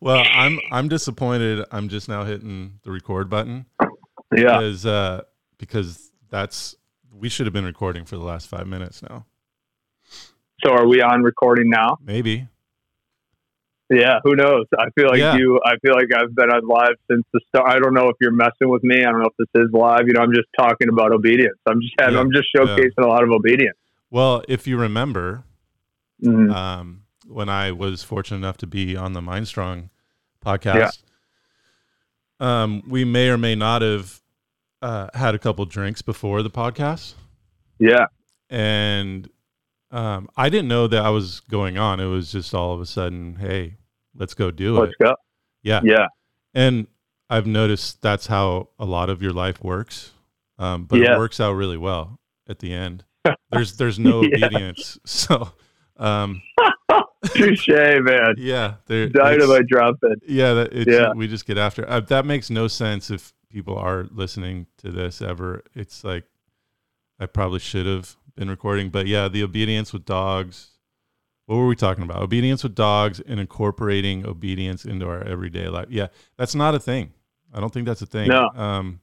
well, I'm I'm disappointed. I'm just now hitting the record button. Yeah. Because uh, because that's we should have been recording for the last five minutes now. So are we on recording now? Maybe. Yeah, who knows? I feel like Yeah. you. I feel like I've been on live since the start. I don't know if you're messing with me. I don't know if this is live. You know, I'm just talking about obedience. I'm just having, Yeah. I'm just showcasing a lot of obedience. Well, if you remember, Mhm. um, when I was fortunate enough to be on the Mind Strong podcast, um, we may or may not have uh, had a couple drinks before the podcast, Yeah, and um, I didn't know that I was going on. It was just all of a sudden, hey, let's go do it. let's go. Yeah, Yeah, and I've noticed that's how a lot of your life works, um, but Yeah. it works out really well at the end. There's there's no Yeah. obedience, so. Um, touche, man. Yeah, Dynamite drop it. Yeah, that it's, Yeah. we just get after. Uh, that makes no sense if people are listening to this ever. It's like I probably should have been recording, but yeah, the obedience with dogs. What were we talking about? Obedience with dogs and incorporating obedience into our everyday life. Yeah, that's not a thing. I don't think that's a thing. No. Um,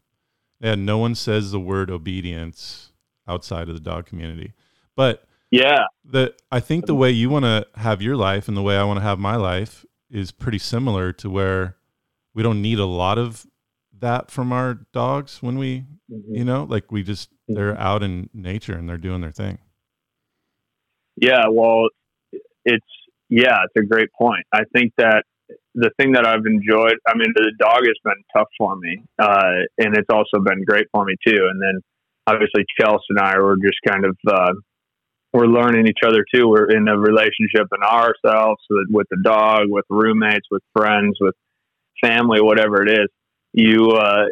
yeah, no one says the word obedience outside of the dog community, but Yeah, the I think the way you want to have your life and the way I want to have my life is pretty similar to where we don't need a lot of that from our dogs when we you know like we just they're out in nature and they're doing their thing yeah. Well, it's yeah, it's a great point. I think that the thing that I've enjoyed. I mean, the dog has been tough for me, uh, and it's also been great for me too. And then obviously Chelsea and I were just kind of uh, we're learning each other too. We're in a relationship in ourselves with, with the dog, with roommates, with friends, with family, whatever it is. You uh,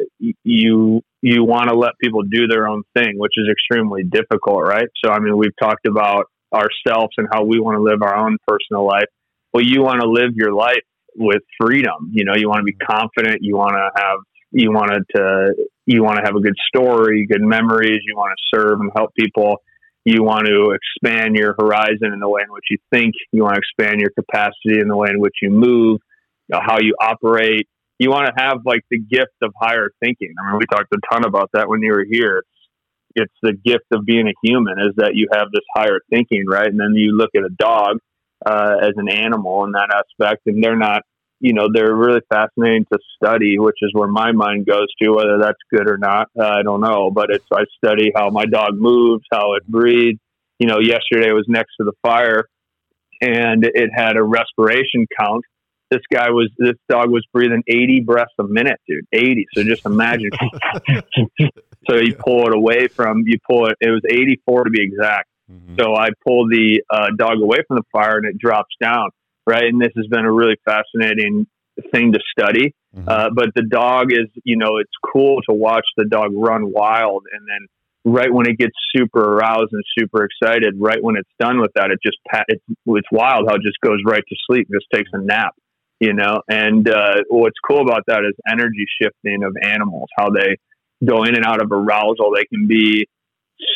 you you want to let people do their own thing, which is extremely difficult, right? So I mean, we've talked about ourselves and how we want to live our own personal life. Well, you want to live your life with freedom. You know, you want to be confident. You want to have you want to you want to have a good story, good memories. You want to serve and help people. You want to expand your horizon in the way in which you think. You want to expand your capacity in the way in which you move, you know, how you operate. You want to have like the gift of higher thinking. I mean, we talked a ton about that when you were here. It's the gift of being a human is that you have this higher thinking, right? And then you look at a dog uh, as an animal in that aspect, and they're not you know they're really fascinating to study, which is where my mind goes to. Whether that's good or not, uh, I don't know. But it's I study how my dog moves, how it breathes. You know, yesterday was next to the fire, and it had a respiration count. This guy was this dog was breathing 80 breaths a minute, dude. 80. So just imagine. so you pull it away from you pull it. It was 84 to be exact. Mhm. So I pull the uh, dog away from the fire and it drops down, right? And this has been a really fascinating thing to study. Mhm. Uh, but the dog is, you know, it's cool to watch the dog run wild. And then right when it gets super aroused and super excited, right when it's done with that, it just, pat, it's, it's wild how it just goes right to sleep, just takes a nap, you know? And uh, what's cool about that is energy shifting of animals, how they go in and out of arousal. They can be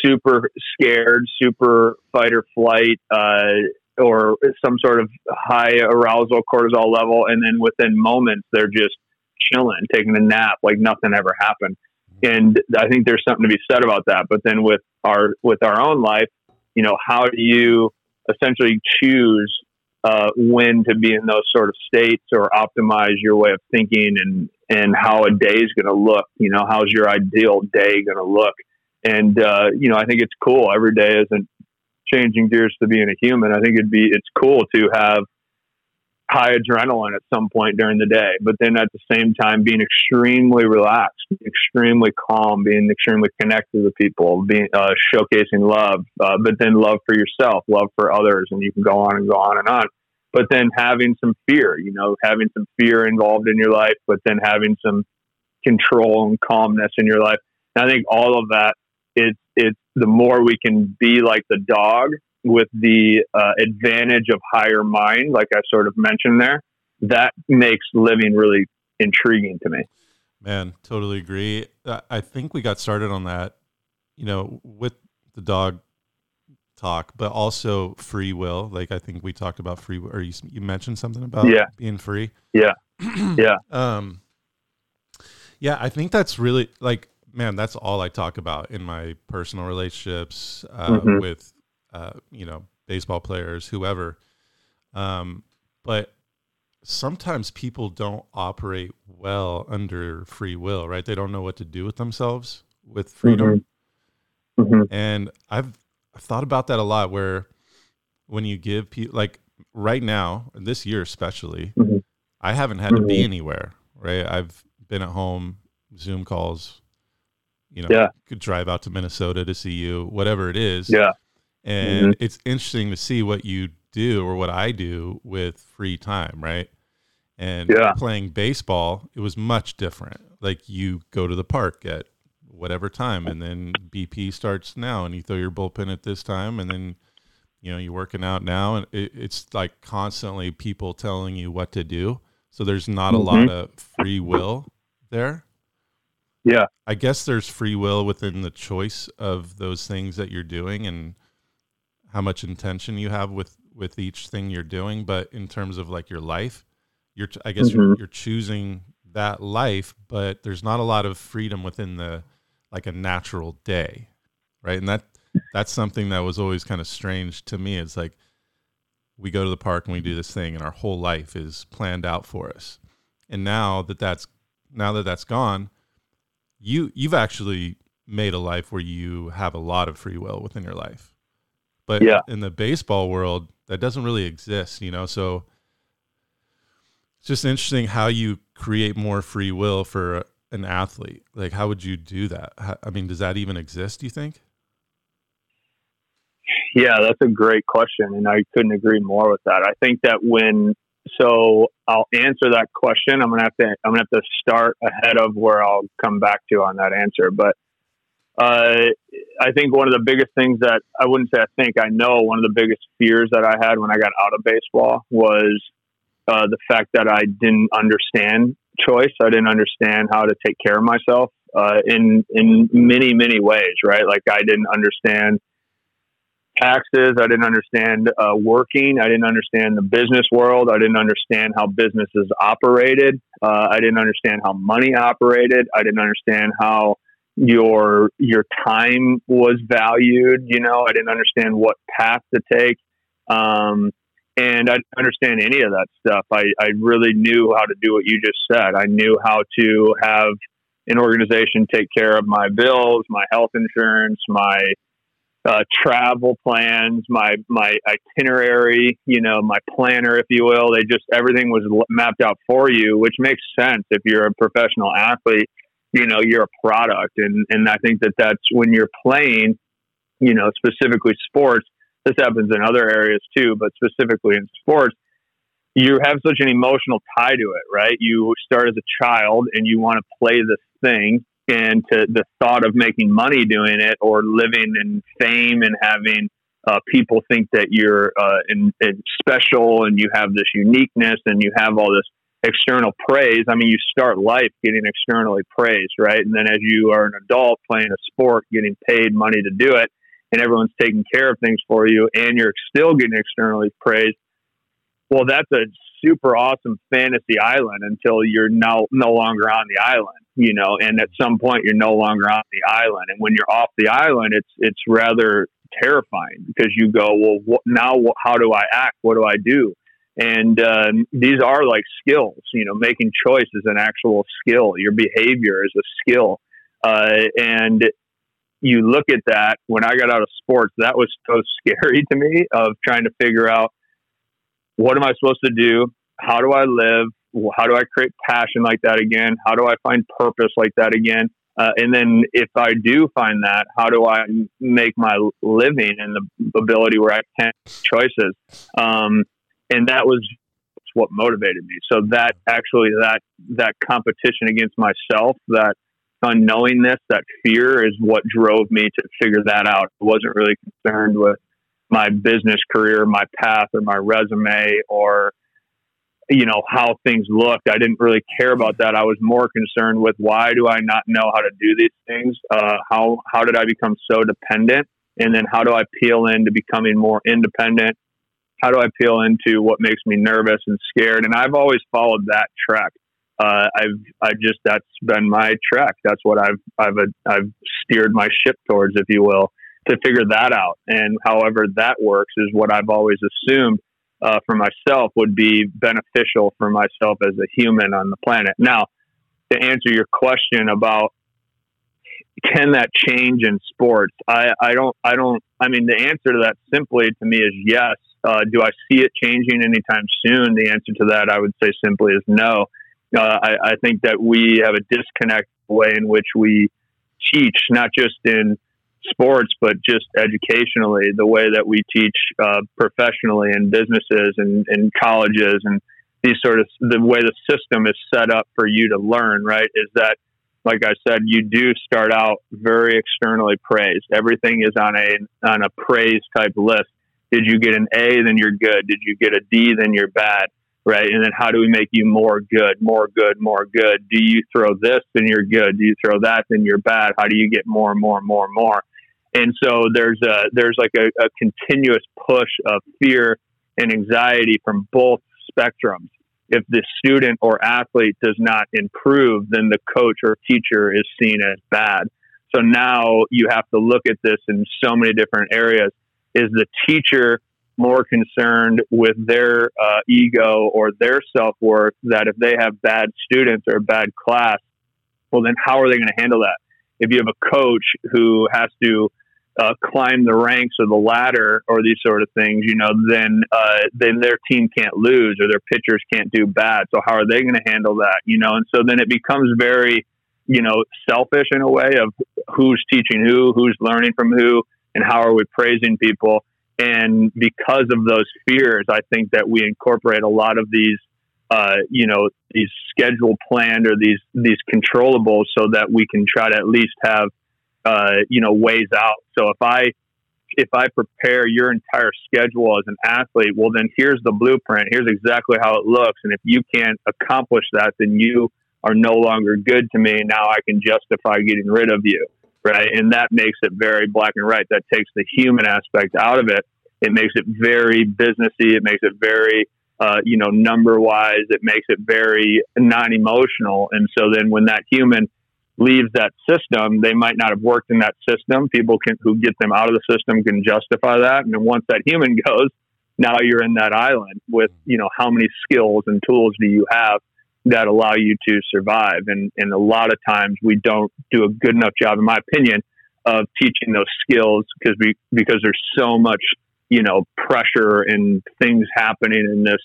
super scared, super fight or flight, uh, or some sort of high arousal cortisol level, and then within moments they're just chilling, taking a nap like nothing ever happened. And I think there's something to be said about that. But then with our with our own life, you know, how do you essentially choose uh, when to be in those sort of states or optimize your way of thinking and and how a day is going to look? You know, how's your ideal day going to look? And uh, you know, I think it's cool. Every day isn't changing gears to being a human. I think it'd be it's cool to have high adrenaline at some point during the day, but then at the same time being extremely relaxed, extremely calm, being extremely connected to people, being uh, showcasing love, uh, but then love for yourself, love for others, and you can go on and go on and on. But then having some fear, you know, having some fear involved in your life, but then having some control and calmness in your life. And I think all of that is the more we can be like the dog with the uh, advantage of higher mind, like I sort of mentioned there, that makes living really intriguing to me. Man, totally agree. I I think we got started on that, you know, with the dog talk, but also free will. Like I think we talked about free, or you, you mentioned something about yeah. being free. Yeah, yeah, um, yeah. I think that's really like, man, that's all I talk about in my personal relationships uh, mm-hmm. with, uh, you know, baseball players, whoever. Um, but sometimes people don't operate well under free will, right? They don't know what to do with themselves with freedom. Mm-hmm. Mm-hmm. And I've I've thought about that a lot where when you give people like right now, this year especially, mm-hmm. I haven't had to be mm-hmm. anywhere, right? I've been at home, Zoom calls, you know, yeah. could drive out to Minnesota to see you, whatever it is. Yeah. And mm-hmm. it's interesting to see what you do or what I do with free time, right? And yeah. playing baseball, it was much different. Like you go to the park at whatever time, and then BP starts now, and you throw your bullpen at this time, and then you know you're working out now, and it, it's like constantly people telling you what to do. So there's not mm-hmm. a lot of free will there. Yeah, I guess there's free will within the choice of those things that you're doing, and how much intention you have with with each thing you're doing. But in terms of like your life, you're I guess mm-hmm. you're, you're choosing that life, but there's not a lot of freedom within the like a natural day, right? And that that's something that was always kind of strange to me. It's like we go to the park and we do this thing, and our whole life is planned out for us. And now that that's now that that's gone, you you've actually made a life where you have a lot of free will within your life. But yeah. in the baseball world, that doesn't really exist, you know. So it's just interesting how you create more free will for an athlete. Like, how would you do that? How, I mean, does that even exist? Do you think? Yeah, that's a great question, and I couldn't agree more with that. I think that when so I'll answer that question. I'm gonna have to I'm gonna have to start ahead of where I'll come back to on that answer, but uh, I think one of the biggest things that I wouldn't say I think I know one of the biggest fears that I had when I got out of baseball was uh, the fact that I didn't understand choice. I didn't understand how to take care of myself uh, in in many many ways. Right, like I didn't understand taxes. I didn't understand uh, working. I didn't understand the business world. I didn't understand how businesses operated. Uh, I didn't understand how money operated. I didn't understand how your your time was valued. You know, I didn't understand what path to take, um, and I didn't understand any of that stuff. I, I really knew how to do what you just said. I knew how to have an organization take care of my bills, my health insurance, my uh, travel plans, my my itinerary, you know, my planner, if you will. They just everything was mapped out for you, which makes sense if you're a professional athlete you know you're a product. And and i think that that's when you're playing you know specifically sports this happens in other areas too but specifically in sports you have such an emotional tie to it right? You start as a child and you want to play this thing and to the thought of making money doing it or living in fame and having uh, people think that you're uh, in, in special and you have this uniqueness and you have all this external praise. I mean, you start life getting externally praised, right? And then as you are an adult playing a sport, getting paid money to do it, and everyone's taking care of things for you, and you're still getting externally praised. Well, that's a super awesome fantasy island until you're no no longer on the island, you know. And at some point, you're no longer on the island, and when you're off the island, it's it's rather terrifying because you go, well, now how do I act? What do I do? And um, these are like skills, you know, making choice is an actual skill. Your behavior is a skill. Uh, and you look at that when I got out of sports, that was so scary to me of trying to figure out what am I supposed to do? How do I live? How do I create passion like that again? How do I find purpose like that again? Uh, and then if I do find that, how do I make my living and the ability where I can choices? Um, and that was what motivated me. So that actually that that competition against myself, that unknowingness, that fear is what drove me to figure that out. I wasn't really concerned with my business career, my path, or my resume, or you know how things looked. I didn't really care about that. I was more concerned with why do I not know how to do these things? Uh, how how did I become so dependent? And then how do I peel into becoming more independent? How do I peel into what makes me nervous and scared? And I've always followed that track. Uh, I've I just that's been my track. That's what I've I've I've steered my ship towards, if you will, to figure that out. And however that works is what I've always assumed uh, for myself would be beneficial for myself as a human on the planet. Now, to answer your question about can that change in sports? I, I don't I don't I mean the answer to that simply to me is yes. Uh, do I see it changing anytime soon? The answer to that I would say simply is no. Uh, I, I think that we have a disconnect way in which we teach, not just in sports, but just educationally, the way that we teach uh, professionally in businesses and in colleges and these sort of the way the system is set up for you to learn, right? Is that, like I said, you do start out very externally praised. Everything is on a on a praise type list. Did you get an A? Then you're good. Did you get a D? Then you're bad, right? And then how do we make you more good, more good, more good? Do you throw this? Then you're good. Do you throw that? Then you're bad. How do you get more, and more, and more, and more? And so there's a there's like a, a continuous push of fear and anxiety from both spectrums. If the student or athlete does not improve, then the coach or teacher is seen as bad. So now you have to look at this in so many different areas. Is the teacher more concerned with their uh, ego or their self worth that if they have bad students or bad class, well, then how are they going to handle that? If you have a coach who has to uh, climb the ranks or the ladder or these sort of things, you know, then uh, then their team can't lose or their pitchers can't do bad. So how are they going to handle that? You know, and so then it becomes very, you know, selfish in a way of who's teaching who, who's learning from who, and how are we praising people. And because of those fears, I think that we incorporate a lot of these, uh, you know, these schedule planned or these these controllables so that we can try to at least have uh, you know, ways out. So if I if I prepare your entire schedule as an athlete, well, then here's the blueprint. Here's exactly how it looks. And if you can't accomplish that, then you are no longer good to me. Now I can justify getting rid of you. Right. And that makes it very black and white. That takes the human aspect out of it. It makes it very businessy. It makes it very, uh, you know, number wise. It makes it very non emotional. And so then when that human leaves that system, they might not have worked in that system. People can, who get them out of the system can justify that. And then once that human goes, now you're in that island with, you know, how many skills and tools do you have that allow you to survive? And, and a lot of times we don't do a good enough job, in my opinion, of teaching those skills because we, because there's so much, you know, pressure and things happening in this,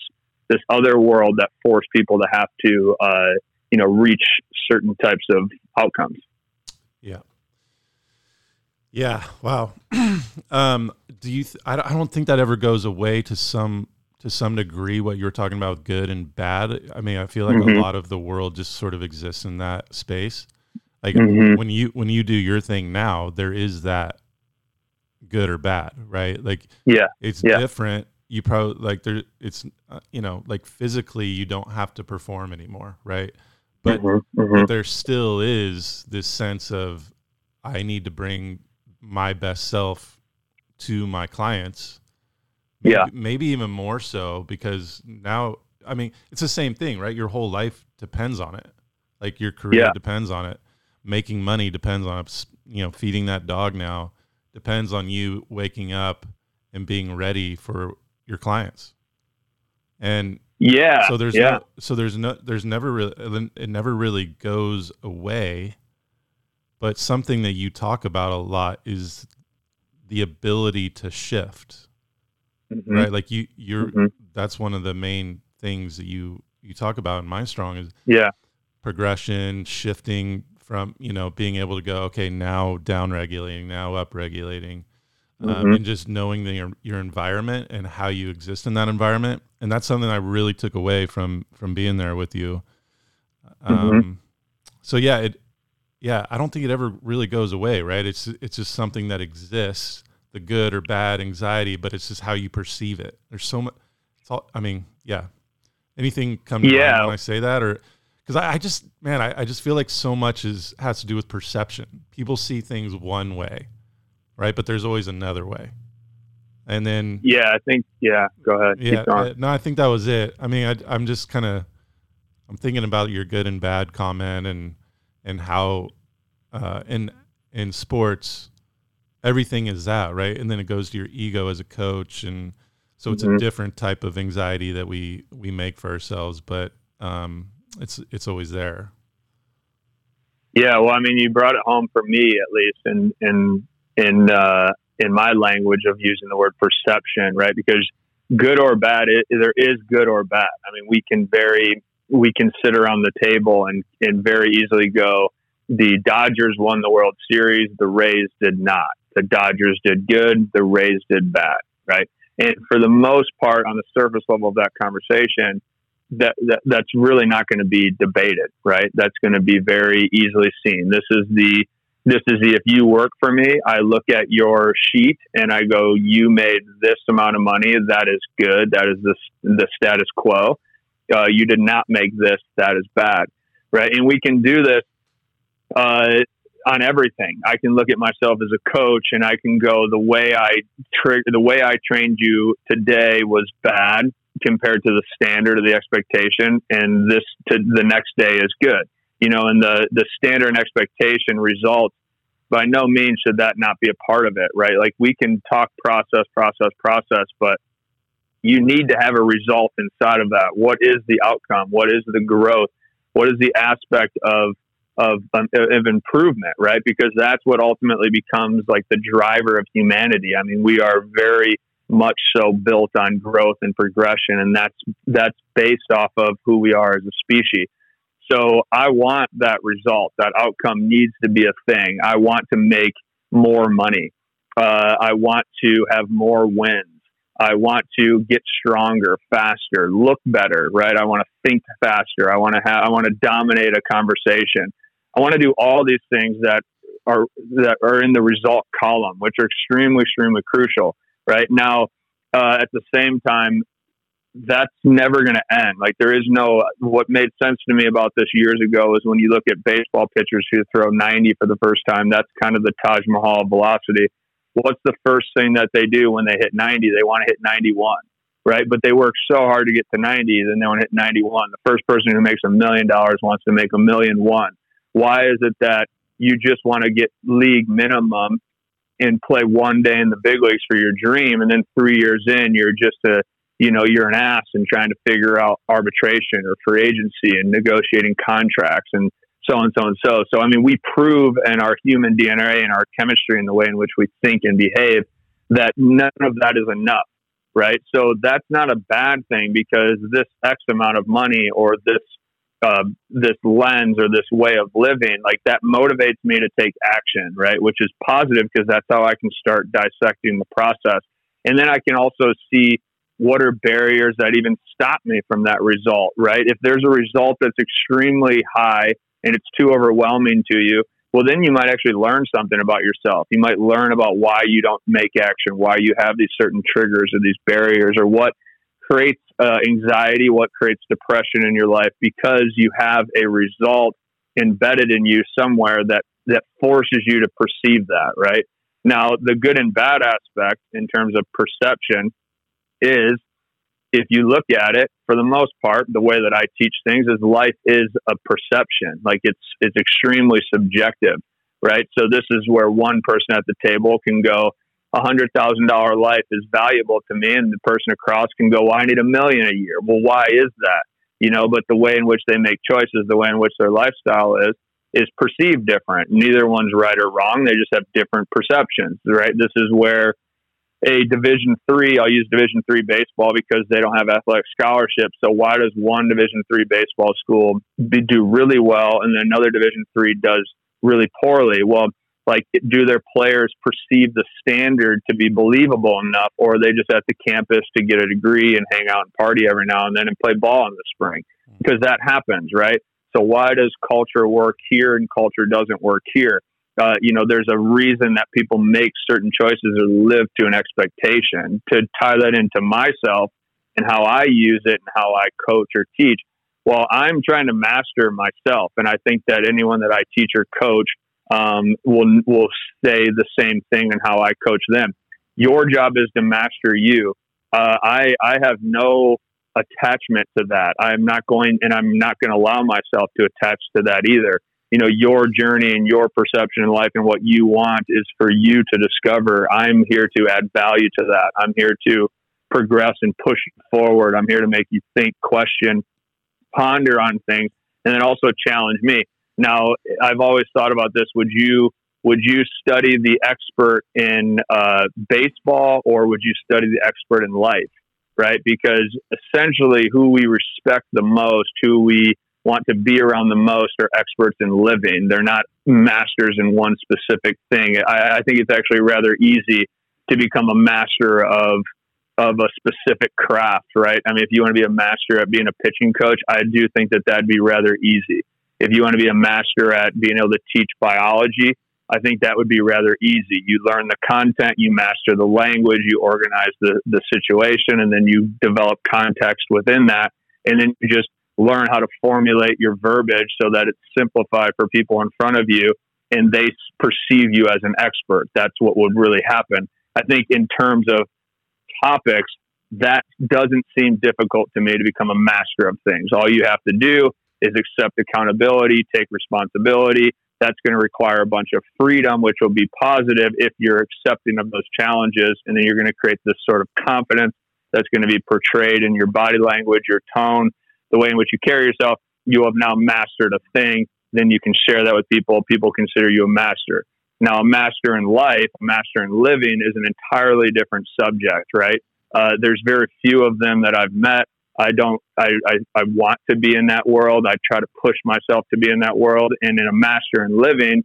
this other world that force people to have to, uh, you know reach certain types of outcomes. Yeah. Yeah. Wow. Um, do you th- I, don't think that ever goes away to some to some degree what you were talking about good and bad. I mean i feel like mm-hmm. a lot of the world just sort of exists in that space. Like mm-hmm. when you when you do your thing now there is that good or bad right? Like yeah. it's yeah. different. You probably like there it's uh, you know like physically you don't have to perform anymore right but, mm-hmm, mm-hmm. there still is this sense of I need to bring my best self to my clients. Maybe, yeah. Maybe even more so because now, I mean, it's the same thing, right? Your whole life depends on it. Like your career yeah. depends on it. Making money depends on it. You know, feeding that dog now depends on you waking up and being ready for your clients. And yeah. So there's yeah. No, so there's no there's never really it never really goes away. But something that you talk about a lot is the ability to shift. Mm-hmm. Right? Like you you're mm-hmm. that's one of the main things that you you talk about in Mind Strong is yeah progression, shifting from, you know, being able to go, okay, now down regulating, now up regulating um, mm-hmm. and just knowing the, your, your environment and how you exist in that environment. And that's something I really took away from from being there with you. Mm-hmm. Um, mm-hmm. So yeah, it yeah, I don't think it ever really goes away, right? It's it's just something that exists, the good or bad anxiety, but it's just how you perceive it. There's so much. It's all. I mean, yeah. Anything come to yeah. mind when I say that, or because I, I, just man, I, I just feel like so much is has to do with perception. People see things one way, right? But there's always another way. And then yeah, I think yeah. Go ahead. Yeah, no, I think that was it. I mean, I, I'm just kind of I'm thinking about your good and bad comment and and how uh, in in sports everything is that right, and then it goes to your ego as a coach, and so it's mm-hmm. a different type of anxiety that we we make for ourselves, but um, it's it's always there. Yeah, well, I mean, you brought it home for me at least, and and and uh, in my language of using the word perception, right? Because good or bad, it, there is good or bad. I mean, we can very we can sit around the table and and very easily go, the Dodgers won the World Series, the Rays did not. The Dodgers did good, the Rays did bad, right? And for the most part, on the surface level of that conversation, that, that that's really not going to be debated, right? That's going to be very easily seen. This is the this is the if you work for me, I look at your sheet and I go, you made this amount of money. That is good. That is the the status quo. Uh, you did not make this. That is bad, right? And we can do this uh, on everything. I can look at myself as a coach and I can go, the way I tra- the way I trained you today was bad compared to the standard of the expectation, and this to the next day is good. You know, and the the standard and expectation results. By no means should that not be a part of it, right? Like we can talk process, process, process, but you need to have a result inside of that. What is the outcome? What is the growth? What is the aspect of of um, of improvement, right? Because that's what ultimately becomes like the driver of humanity. I mean, we are very much so built on growth and progression, and that's that's based off of who we are as a species. So I want that result. That outcome needs to be a thing. I want to make more money. Uh, I want to have more wins. I want to get stronger, faster, look better, right? I want to think faster. I want to have, I want to dominate a conversation. I want to do all these things that are, that are in the result column, which are extremely, extremely crucial, right? Now, uh, at the same time, that's never going to end. Like there is no, what made sense to me about this years ago is when you look at baseball pitchers who throw 90 for the first time, that's kind of the Taj Mahal velocity what's the first thing that they do when they hit 90? They want to hit 91, right? But they work so hard to get to 90, then they want to hit 91. The first person who makes a million dollars wants to make a million one. Why is it that you just want to get league minimum and play one day in the big leagues for your dream, and then three years in, you're just a you know you're an ass and trying to figure out arbitration or free agency and negotiating contracts and so and so and so. So, I mean, we prove in our human DNA and our chemistry and the way in which we think and behave that none of that is enough, right? So that's not a bad thing because this X amount of money or this uh, this lens or this way of living, like that motivates me to take action, right? Which is positive because that's how I can start dissecting the process. And then I can also see what are barriers that even stop me from that result, right? If there's a result that's extremely high and it's too overwhelming to you, well, then you might actually learn something about yourself. You might learn about why you don't make action, why you have these certain triggers or these barriers, or what creates uh, anxiety, what creates depression in your life because you have a result embedded in you somewhere that that forces you to perceive that, right? Now, the good and bad aspect in terms of perception is if you look at it, for the most part, the way that I teach things is life is a perception. Like it's it's extremely subjective, right? So this is where one person at the table can go, a hundred thousand dollar life is valuable to me, and the person across can go, well, I need a million a year. Well, why is that? You know, but the way in which they make choices, the way in which their lifestyle is, is perceived different. Neither one's right or wrong. They just have different perceptions, right? This is where a division three i'll use division three baseball because they don't have athletic scholarships so why does one division three baseball school be, do really well and then another division three does really poorly? Well like do their players perceive the standard to be believable enough or are they just at the campus to get a degree and hang out and party every now and then and play ball in the spring? Hmm. Because that happens right? So why does culture work here and culture doesn't work here uh, you know, there's a reason that people make certain choices or live to an expectation. To tie that into myself and how I use it and how I coach or teach, well, I'm trying to master myself. And I think that anyone that I teach or coach, um, will will say the same thing and how I coach them. Your job is to master you. Uh, I I have no attachment to that. I'm not going, and I'm not going to allow myself to attach to that either. You know, your journey and your perception in life and what you want is for you to discover. I'm here to add value to that. I'm here to progress and push forward. I'm here to make you think, question, ponder on things, and then also challenge me. Now, I've always thought about this. Would you would you study the expert in uh, baseball or would you study the expert in life? Right? Because essentially, who we respect the most, who we want to be around the most, are experts in living. They're not masters in one specific thing. I, I think it's actually rather easy to become a master of of a specific craft, right? I mean, if you want to be a master at being a pitching coach, I do think that that'd be rather easy. If you want to be a master at being able to teach biology, I think that would be rather easy. You learn the content, you master the language, you organize the, the situation, and then you develop context within that. And then you just learn how to formulate your verbiage so that it's simplified for people in front of you and they perceive you as an expert. That's what would really happen. I think in terms of topics, that doesn't seem difficult to me to become a master of things. All you have to do is accept accountability, take responsibility. That's going to require a bunch of freedom, which will be positive if you're accepting of those challenges. And then you're going to create this sort of confidence that's going to be portrayed in your body language, your tone, the way in which you carry yourself. You have now mastered a thing. Then you can share that with people. People consider you a master. Now, a master in life, a master in living is an entirely different subject, right? Uh, there's very few of them that I've met. I don't, I, I, I, want to be in that world. I try to push myself to be in that world. And in a master in living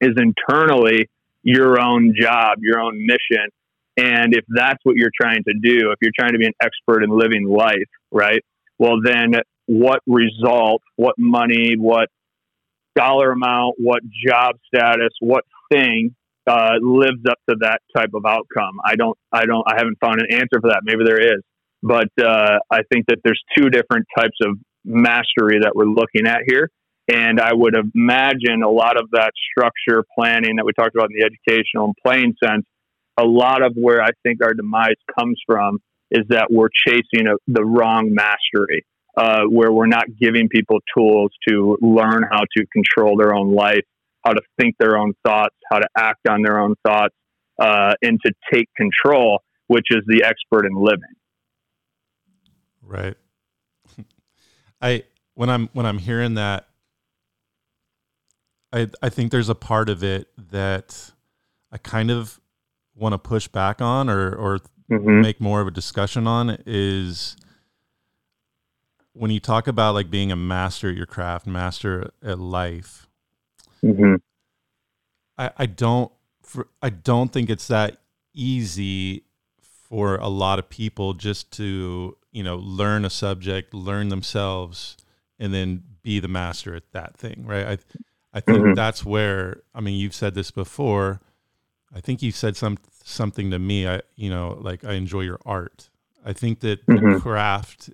is internally your own job, your own mission. And if that's what you're trying to do, if you're trying to be an expert in living life, right? Well, then what result, what money, what dollar amount, what job status, what thing uh, lives up to that type of outcome. I don't, I don't, I haven't found an answer for that. Maybe there is, but uh, I think that there's two different types of mastery that we're looking at here. And I would imagine a lot of that structure planning that we talked about in the educational and playing sense, a lot of where I think our demise comes from is that we're chasing a, the wrong mastery, uh, where we're not giving people tools to learn how to control their own life how to think their own thoughts, how to act on their own thoughts, uh, and to take control, which is the expert in living. Right. I when I'm when I'm hearing that, I I think there's a part of it that I kind of want to push back on or or mm-hmm. make more of a discussion on is when you talk about like being a master at your craft, master at life, Mm-hmm. I, I don't for, I don't think it's that easy for a lot of people just to you know learn a subject, learn themselves, and then be the master at that thing, right? I I think mm-hmm. that's where I mean you've said this before. I think you said some something to me. I you know like I enjoy your art. I think that mm-hmm. the craft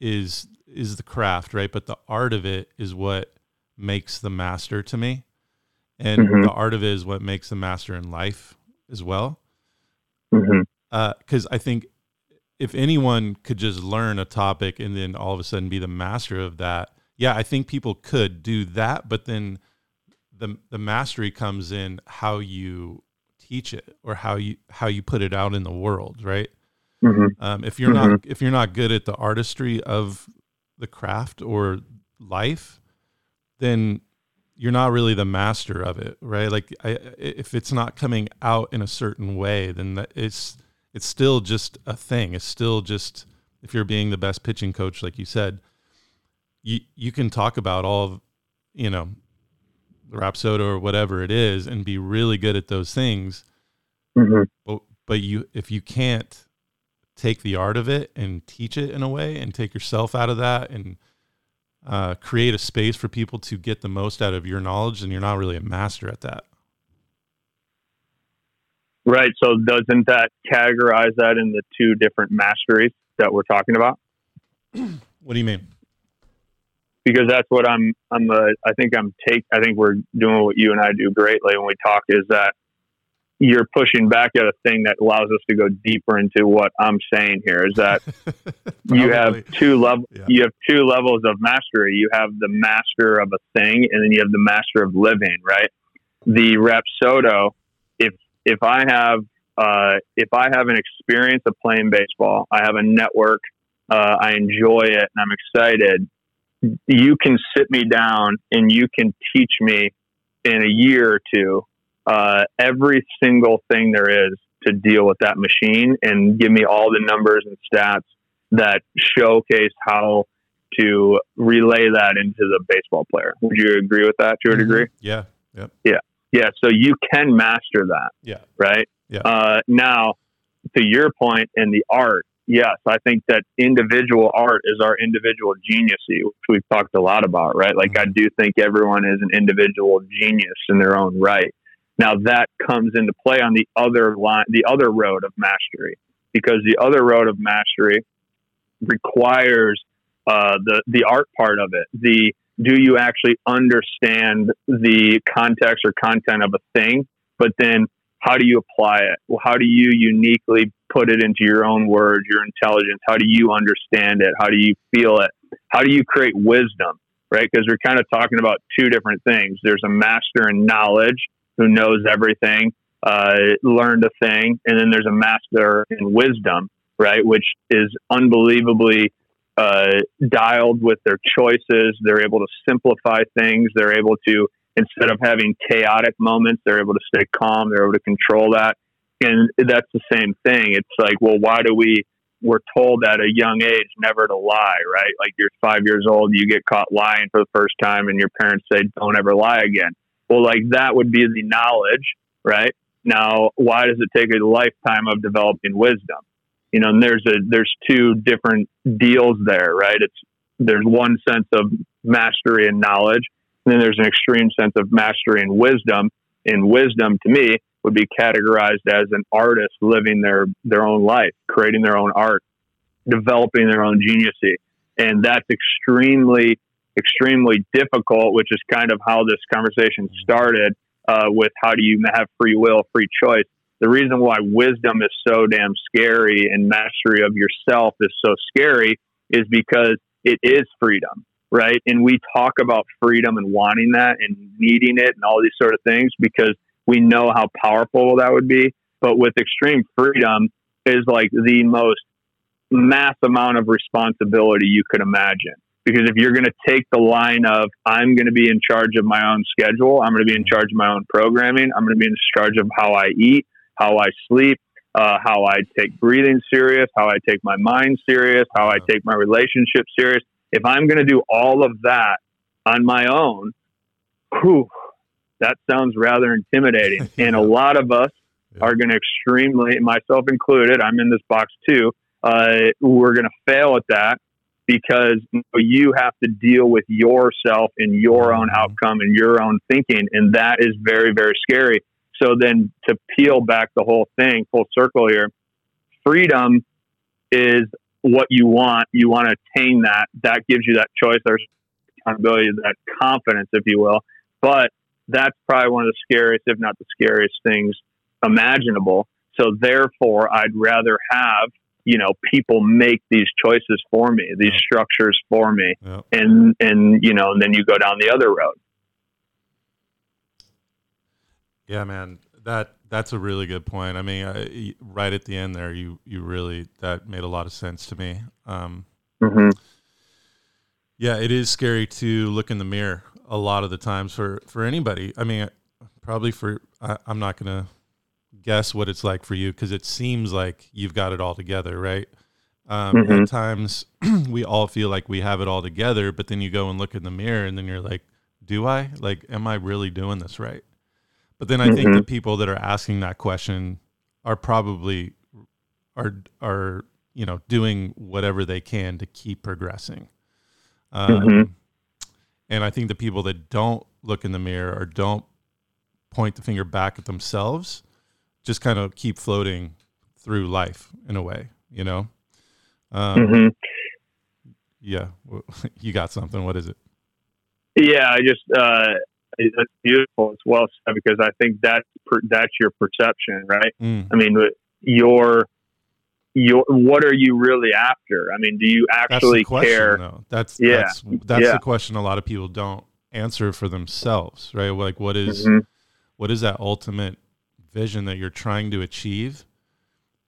is is the craft, right? But the art of it is what makes the master to me. And mm-hmm. the art of it is what makes the master in life as well. Because mm-hmm. uh, I think if anyone could just learn a topic and then all of a sudden be the master of that, yeah, I think people could do that. But then the the mastery comes in how you teach it or how you how you put it out in the world, right? Mm-hmm. Um, if you're not mm-hmm. if you're not good at the artistry of the craft or life, then you're not really the master of it, right? Like I, if it's not coming out in a certain way, then it's it's still just a thing. It's still just if you're being the best pitching coach, like you said, you you can talk about all of, you know, Rapsodo or whatever it is, and be really good at those things. Mm-hmm. But but you if you can't take the art of it and teach it in a way and take yourself out of that and uh, create a space for people to get the most out of your knowledge, and you're not really a master at that. Right. So doesn't that categorize that in the two different masteries that we're talking about? what do you mean? Because that's what I'm. I'm. A, I think I'm take. I think we're doing what you and I do greatly when we talk. Is that you're pushing back at a thing that allows us to go deeper into what I'm saying here. Is that you have two level. Yeah. You have two levels of mastery. You have the master of a thing, and then you have the master of living. Right. The Rapsodo. If if I have uh, if I have an experience of playing baseball, I have a network, uh, I enjoy it, and I'm excited. You can sit me down and you can teach me in a year or two uh, every single thing there is to deal with that machine and give me all the numbers and stats that showcase how to relay that into the baseball player. Would you agree with that to a mm-hmm. degree? Yeah. Yep. Yeah. Yeah. So you can master that. Yeah. Right. Yeah. Uh, now, to your point in the art, yes, I think that individual art is our individual genius, which we've talked a lot about, right? Like. I do think everyone is an individual genius in their own right. Now, that comes into play on the other line, the other road of mastery, because the other road of mastery requires uh, the the art part of it. The do you actually understand the context or content of a thing, but then how do you apply it? How do you uniquely put it into your own words, your intelligence? How do you understand it? How do you feel it? How do you create wisdom? Right? Because we're kind of talking about two different things. There's a master in knowledge who knows everything, uh, learned a thing, and then there's a master in wisdom, right? Which is unbelievably uh, dialed with their choices. They're able to simplify things. They're able to instead of having chaotic moments, they're able to stay calm. They're able to control that. And that's the same thing. It's like, well, why do we, we're told at a young age never to lie, right? Like you're five years old, you get caught lying for the first time, and your parents say, don't ever lie again. Well, like that would be the knowledge, right? Now, why does it take a lifetime of developing wisdom? You know, and there's a there's two different deals there, right? It's there's one sense of mastery and knowledge, and then there's an extreme sense of mastery and wisdom. And wisdom to me would be categorized as an artist living their, their own life, creating their own art, developing their own geniusy. And that's extremely, extremely difficult, which is kind of how this conversation started uh, with how do you have free will, free choice. The reason why wisdom is so damn scary and mastery of yourself is so scary is because it is freedom right? And we talk about freedom and wanting that and needing it and all these sort of things because we know how powerful that would be. But with extreme freedom is like the most mass amount of responsibility you could imagine. Because if you're going to take the line of, I'm going to be in charge of my own schedule, I'm going to be in charge of my own programming, I'm going to be in charge of how I eat, how I sleep, uh, how I take breathing serious, how I take my mind serious, how I take my relationship serious if I'm going to do all of that on my own, whew, that sounds rather intimidating. and a lot of us yeah. are going to extremely, myself included, I'm in this box too. Uh, we're going to fail at that because you have to deal with yourself and your own mm-hmm. outcome and your own thinking. And that is very, very scary. So then to peel back the whole thing, full circle here, freedom is what you want. You want to attain that. That gives you that choice. There's accountability, that confidence, if you will. But that's probably one of the scariest, if not the scariest things imaginable. So therefore, I'd rather have you know people make these choices for me, these yeah. structures for me, yeah. and and you know, and then you go down the other road. Yeah, man, that that's a really good point. I mean, I, right at the end there, you you really that made a lot of sense to me. Um, mm-hmm. Yeah, it is scary to look in the mirror a lot of the times for for anybody. I mean, probably for I, I'm not gonna guess what it's like for you because it seems like you've got it all together, right? Um, mm-hmm. At times, we all feel like we have it all together, but then you go and look in the mirror, and then you're like, "Do I? Like, am I really doing this right?" But then I mm-hmm. think the people that are asking that question are probably are are you know doing whatever they can to keep progressing. Um, mm-hmm. And I think the people that don't look in the mirror or don't point the finger back at themselves just kind of keep floating through life in a way, you know. Um, mm-hmm. Yeah, you got something. What is it? Yeah, I just uh, it's beautiful. It's well said because I think that's per, that's your perception, right? Mm. I mean, your your what are you really after? I mean, do you actually that's question, care? Though. That's Yeah. that's that's Yeah. the question a lot of people don't answer for themselves, right? Like what is- Mhm. what is that ultimate vision that you're trying to achieve?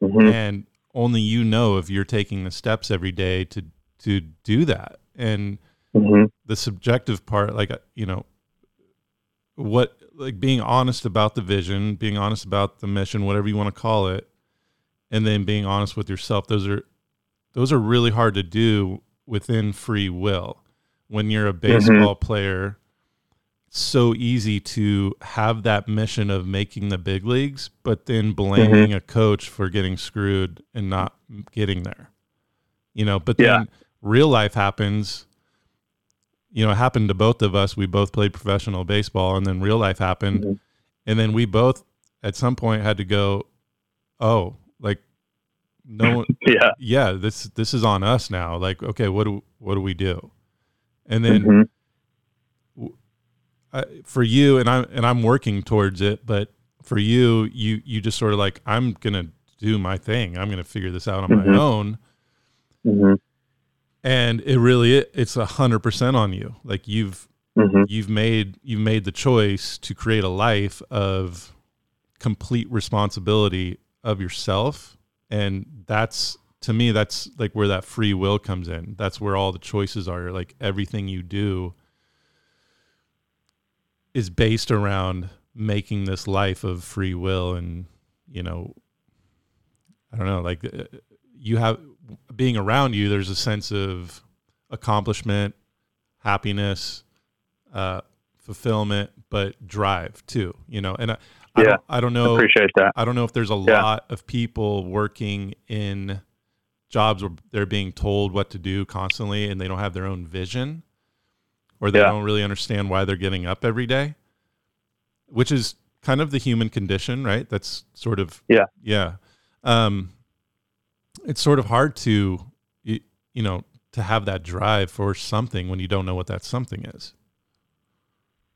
Mhm. and only you know if you're taking the steps every day to to do that and Mhm. the subjective part like you know what like being honest about the vision being honest about the mission whatever you want to call it and then being honest with yourself those are those are really hard to do within free will. When you're a baseball player so easy to have that mission of making the big leagues but then blaming a coach for getting screwed and not getting there. You know but then Yeah. real life happens. You know it happened to both of us. We both played professional baseball and then real life happened. Mhm. and then we both at some point had to go oh like no one Yeah. yeah this this is on us now like okay what do what do we do and then Mhm. I, for you and I'm and I'm working towards it but for you you you just sort of like I'm going to do my thing I'm going to figure this out on Mhm. my own Mhm. and it really it's a hundred percent on you like you've Mhm. you've made you've made the choice to create a life of complete responsibility of yourself. And that's to me that's like where that free will comes in. That's where all the choices are. Like everything you do is based around making this life of free will and you know i don't know like uh, you have being around you there's a sense of accomplishment happiness uh fulfillment but drive too you know? And i, I, Yeah. don't, I don't know Appreciate that. I don't know if there's a Yeah. lot of people working in jobs where they're being told what to do constantly and they don't have their own vision or they Yeah. don't really understand why they're getting up every day, which is kind of the human condition, right? That's sort of Yeah. Yeah. Um it's sort of hard to you, you know, to have that drive for something when you don't know what that something is.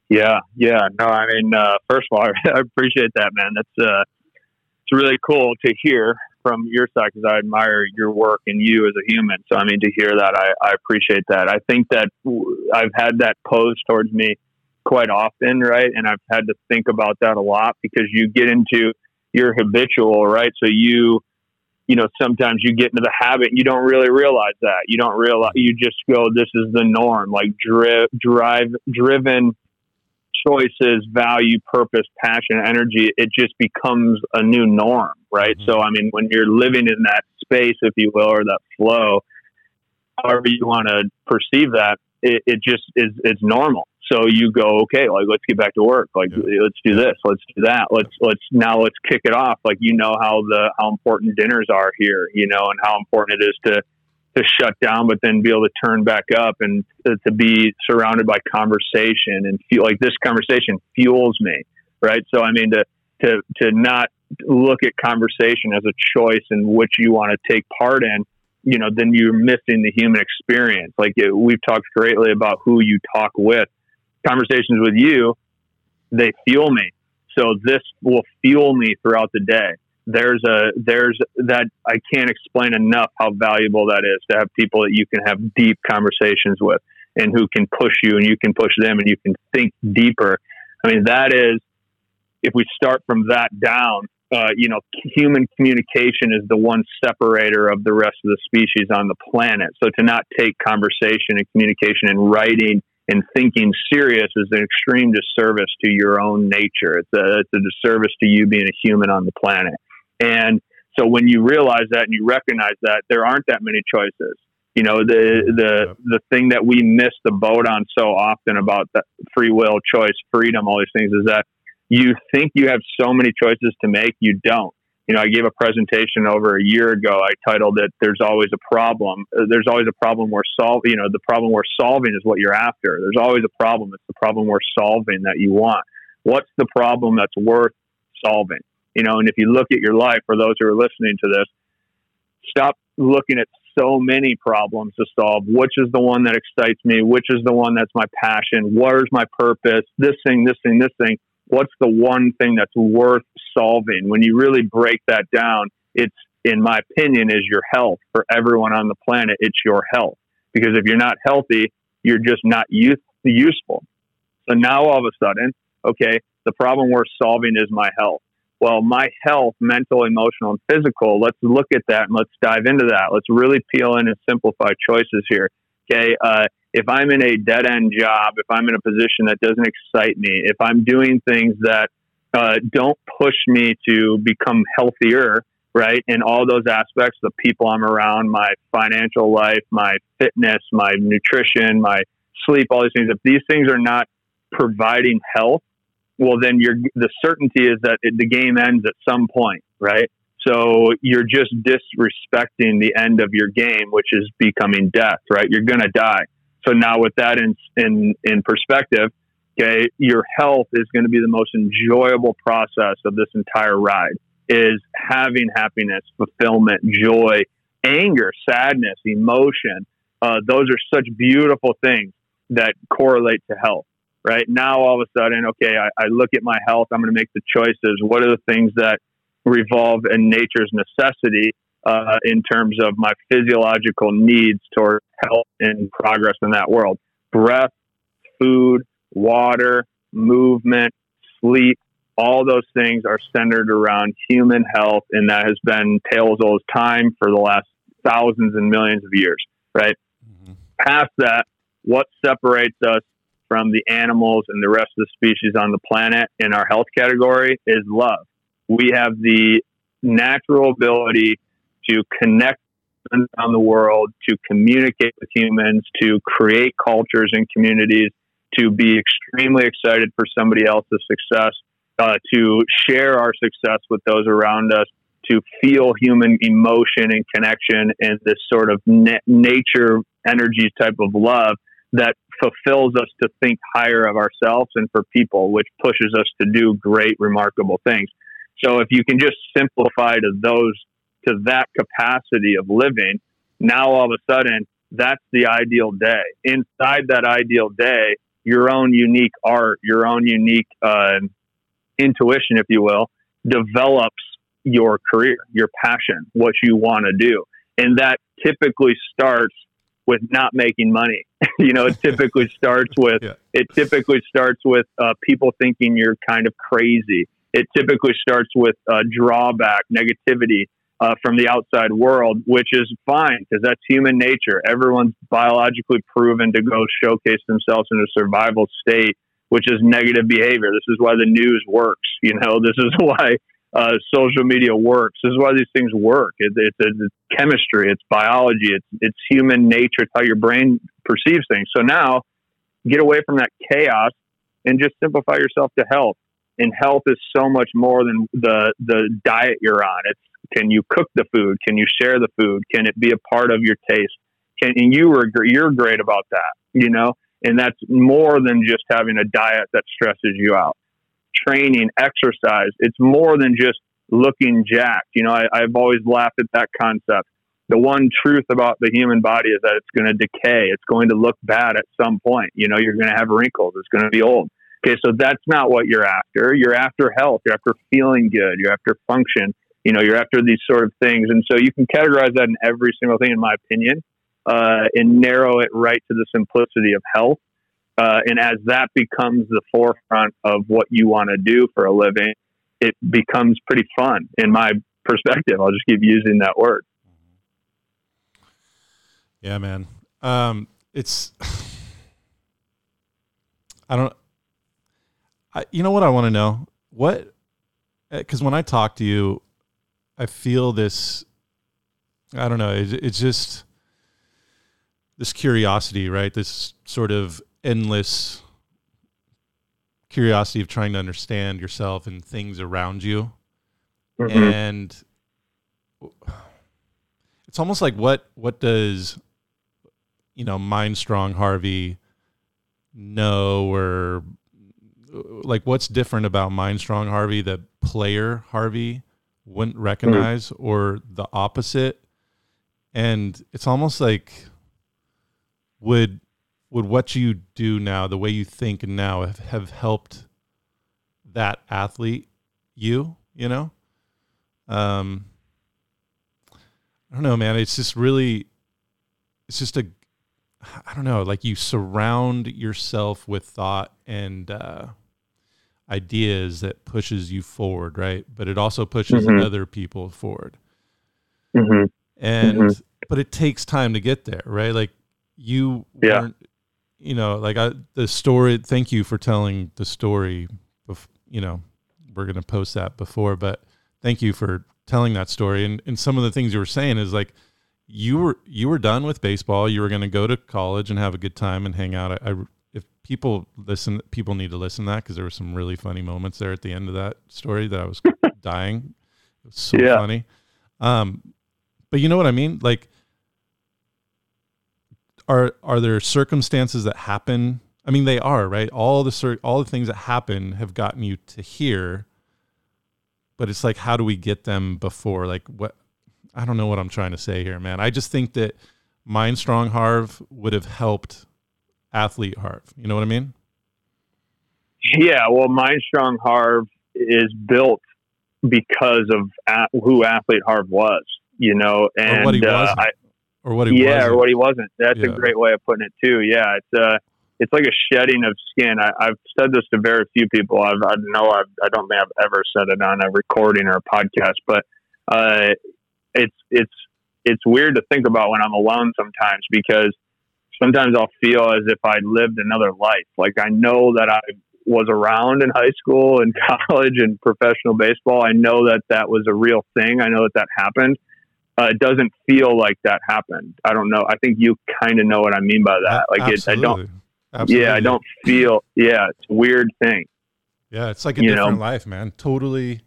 Yeah, yeah. No, I mean, uh, first of all, I appreciate that, man. That's uh, it's really cool to hear from your side because I admire your work and you as a human. So, I mean, to hear that, I, I appreciate that. I think that I've had that posed towards me quite often, right? And I've had to think about that a lot because you get into your habitual, right? So you you know, sometimes you get into the habit and you don't really realize that. You don't realize, you just go, this is the norm, like dri- drive, driven choices, value, purpose, passion, energy. It just becomes a new norm, right? Mhm. So, I mean, when you're living in that space, if you will, or that flow, however you want to perceive that, it, it just is, it's normal. So you go, okay, like let's get back to work. Like Yeah. let's do this, let's do that. Let's let's now let's kick it off. Like you know how the how important dinners are here, you know, and how important it is to to shut down, but then be able to turn back up and to, to be surrounded by conversation and feel like this conversation fuels me, right? So I mean to to to not look at conversation as a choice in which you want to take part in, you know, then you're missing the human experience. Like it, we've talked greatly about who you talk with. Conversations with you, they fuel me. So this will fuel me throughout the day. There's a there's that I can't explain enough how valuable that is to have people that you can have deep conversations with and who can push you and you can push them and you can think deeper. I mean that is if we start from that down, uh, you know, human communication is the one separator of the rest of the species on the planet. So to not take conversation and communication and writing and thinking serious is an extreme disservice to your own nature. It's a, it's a disservice to you being a human on the planet. And so when you realize that and you recognize that, there aren't that many choices. You know, the the the thing that we miss the boat on so often about free will, choice, freedom, all these things is that you think you have so many choices to make, you don't. You know, I gave a presentation over a year ago. I titled it "There's always a problem." There's always a problem we're solving. You know, the problem we're solving is what you're after. There's always a problem. It's the problem we're solving that you want. What's the problem that's worth solving? You know, and if you look at your life, for those who are listening to this, stop looking at so many problems to solve. Which is the one that excites me? Which is the one that's my passion? Where's my purpose? This thing, this thing, this thing. What's the one thing that's worth solving? When you really break that down, it's, in my opinion, is your health. For everyone on the planet, it's your health. Because if you're not healthy, you're just not use, useful. So now all of a sudden, okay, the problem we're solving is my health well, my health, mental, emotional, and physical, let's look at that and let's dive into that. Let's really peel in and simplify choices here. Okay. Uh, if I'm in a dead end job, if I'm in a position that doesn't excite me, if I'm doing things that uh, don't push me to become healthier, right, in all those aspects, the people I'm around, my financial life, my fitness, my nutrition, my sleep, all these things, if these things are not providing health, well, then you're the certainty is that it, the game ends at some point, right? So you're just disrespecting the end of your game, which is becoming death, right? You're going to die. So now with that in, in, in perspective, okay, your health is going to be the most enjoyable process of this entire ride is having happiness, fulfillment, joy, anger, sadness, emotion. Uh, those are such beautiful things that correlate to health right? Now, all of a sudden, okay, I, I look at my health, I'm going to make the choices. What are the things that revolve in nature's necessity uh, in terms of my physiological needs toward health and progress in that world? Breath, food, water, movement, sleep, all those things are centered around human health, and that has been tales old as time for the last thousands and millions of years, right? Mm-hmm. Past that, what separates us from the animals and the rest of the species on the planet in our health category is love. We have the natural ability to connect around the world, to communicate with humans, to create cultures and communities, to be extremely excited for somebody else's success, uh, to share our success with those around us, to feel human emotion and connection and this sort of na- nature energy type of love that fulfills us to think higher of ourselves and for people, which pushes us to do great, remarkable things. So if you can just simplify to those, to that capacity of living, now all of a sudden, that's the ideal day. Inside that ideal day, your own unique art, your own unique uh, intuition, if you will, develops your career, your passion, what you want to do. And that typically starts with not making money. you know, it typically starts with yeah. it typically starts with uh, people thinking you're kind of crazy. It typically starts with uh, drawback, negativity uh, from the outside world, which is fine because that's human nature. Everyone's biologically proven to go showcase themselves in a survival state, which is negative behavior. This is why the news works. You know, this is why uh, social media works. This is why these things work. It, it's, it's, chemistry, it's biology, it's it's human nature. It's how your brain perceives things. So now, get away from that chaos and just simplify yourself to health. And health is so much more than the the diet you're on. It's can you cook the food? Can you share the food? Can it be a part of your taste? Can and you were you're great about that, you know. And that's more than just having a diet that stresses you out training, exercise. It's more than just looking jacked. You know, I, I've always laughed at that concept. The one truth about the human body is that it's going to decay. It's going to look bad at some point. You know, you're going to have wrinkles. It's going to be old. Okay, so that's not what you're after. You're after health. You're after feeling good. You're after function. You know, you're after these sort of things. And so you can categorize that in every single thing, in my opinion, uh, and narrow it right to the simplicity of health. Uh, and as that becomes the forefront of what you want to do for a living, it becomes pretty fun in my perspective. I'll just keep using that word. Yeah, man. Um, it's, I don't, I, you know what I want to know? What, because uh, when I talk to you, I feel this, I don't know, it, it's just this curiosity, right? This sort of endless curiosity of trying to understand yourself and things around you. Mm-hmm. And it's almost like what what does you know mind strong Harvey know or like what's different about mind strong Harvey that player Harvey wouldn't recognize mm-hmm. or the opposite and it's almost like would would what you do now, the way you think now, have, have helped that athlete you? You know, um, I don't know, man. It's just really, it's just a, I don't know, like you surround yourself with thought and uh, ideas that pushes you forward, right? But it also pushes Mhm. other people forward. hmm And Mhm. but it takes time to get there, right? Like you Yeah. weren't, you know, like I, the story. Thank you for telling the story. Bef- you know, we're gonna post that before, but thank you for telling that story. And and some of the things you were saying is like you were you were done with baseball. You were gonna go to college and have a good time and hang out. I, I if people listen, people need to listen to that because there were some really funny moments there at the end of that story that I was dying. It was so Yeah. funny. Um, but you know what I mean? Like, are are there circumstances that happen? I mean, they are right. All the cir- all the things that happen have gotten you to here, but it's like, how do we get them before? Like, what? I don't know what I'm trying to say here, man. I just think that Mind Strong Harv would have helped athlete Harv. You know what I mean? Yeah, well, Mindstrong Harv is built because of a- who athlete Harv was, you know, and what he uh, I, or what he yeah, wasn't. or what he wasn't. That's Yeah. a great way of putting it too. Yeah, it's uh, it's like a shedding of skin. I, I've said this to very few people. I've, I know I've, I don't think I've ever said it on a recording or a podcast, but uh, it's it's it's weird to think about when I'm alone sometimes because sometimes I'll feel as if I lived another life. Like I know that I was around in high school and college and professional baseball. I know that that was a real thing. I know that that happened. Uh, it doesn't feel like that happened. I don't know. I think you kind of know what I mean by that. Like it, I don't. Absolutely. Yeah, I don't feel. Yeah, it's a weird thing. Yeah, it's like a You different know? life, man. Totally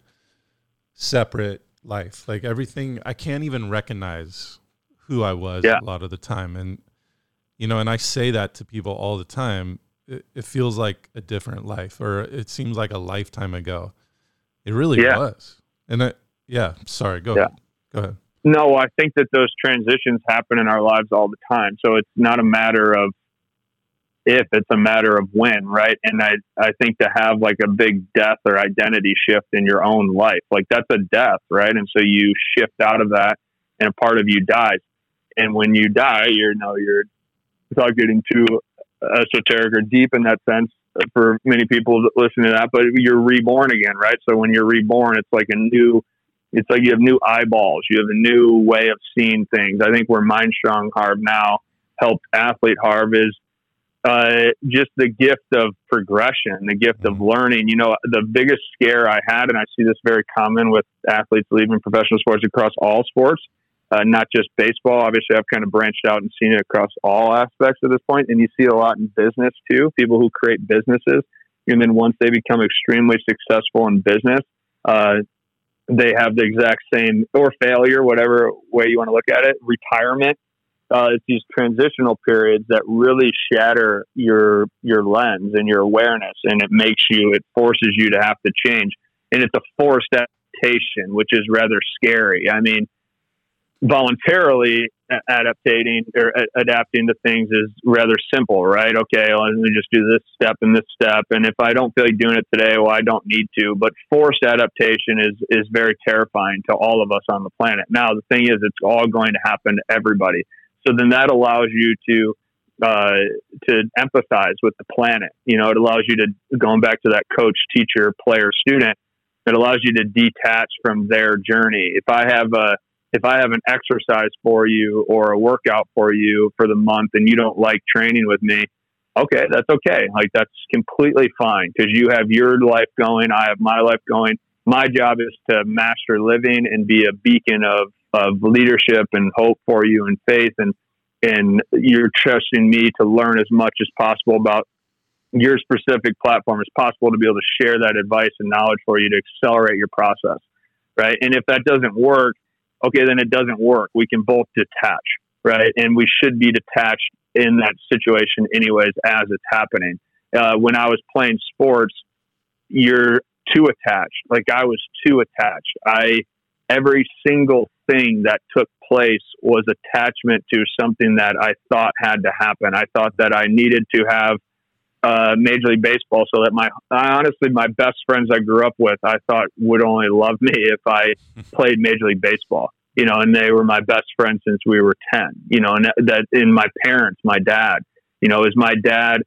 separate life. Like everything, I can't even recognize who I was Yeah. a lot of the time. And, you know, and I say that to people all the time. It, it feels like a different life, or it seems like a lifetime ago. It really Yeah. was. And I, yeah, sorry, go Yeah. ahead. Go ahead. No, I think that those transitions happen in our lives all the time. So it's not a matter of if, it's a matter of when, right? And I, I think to have like a big death or identity shift in your own life, like that's a death, right? And so you shift out of that and a part of you dies. And when you die, you're, no, you're without getting too esoteric or deep in that sense for many people that listen to that, but you're reborn again, right? So when you're reborn, it's like a new, it's like you have new eyeballs. You have a new way of seeing things. I think where Mind Strong Harv now helped athlete Harv is uh, just the gift of progression, the gift of learning. You know, the biggest scare I had, and I see this very common with athletes leaving professional sports across all sports, uh, not just baseball. Obviously, I've kind of branched out and seen it across all aspects at this point, and you see a lot in business too. People who create businesses, and then once they become extremely successful in business, uh, they have the exact same or failure, whatever way you want to look at it, retirement. Uh, it's these transitional periods that really shatter your your lens and your awareness, and it makes you, it forces you to have to change, and it's a forced adaptation, which is rather scary. I mean, voluntarily adapting or adapting to things is rather simple, right? Okay, let me just do this step and this step, and if I don't feel like doing it today, well, I don't need to. But forced adaptation is is very terrifying to all of us on the planet. Now, the thing is, it's all going to happen to everybody. So then that allows you to uh, to empathize with the planet. You know, it allows you to going back to that coach, teacher, player, student. It allows you to detach from their journey. If I have a if I have an exercise for you or a workout for you for the month and you don't like training with me, okay, that's okay. Like that's completely fine because you have your life going, I have my life going. My job is to master living and be a beacon of of leadership and hope for you and faith and and you're trusting me to learn as much as possible about your specific platform as possible to be able to share that advice and knowledge for you to accelerate your process right and if that doesn't work okay then it doesn't work. We can both detach right? And we should be detached in that situation anyways as it's happening. Uh, when i was playing sports you're too attached. Like i was too attached. I every single thing that took place was attachment to something that I thought had to happen. I thought that I needed to have uh, Major League Baseball so that my I honestly my best friends I grew up with I thought would only love me if I played Major League Baseball. You know, and they were my best friends since we were ten. You know, and that, in my parents, my dad. You know, is my dad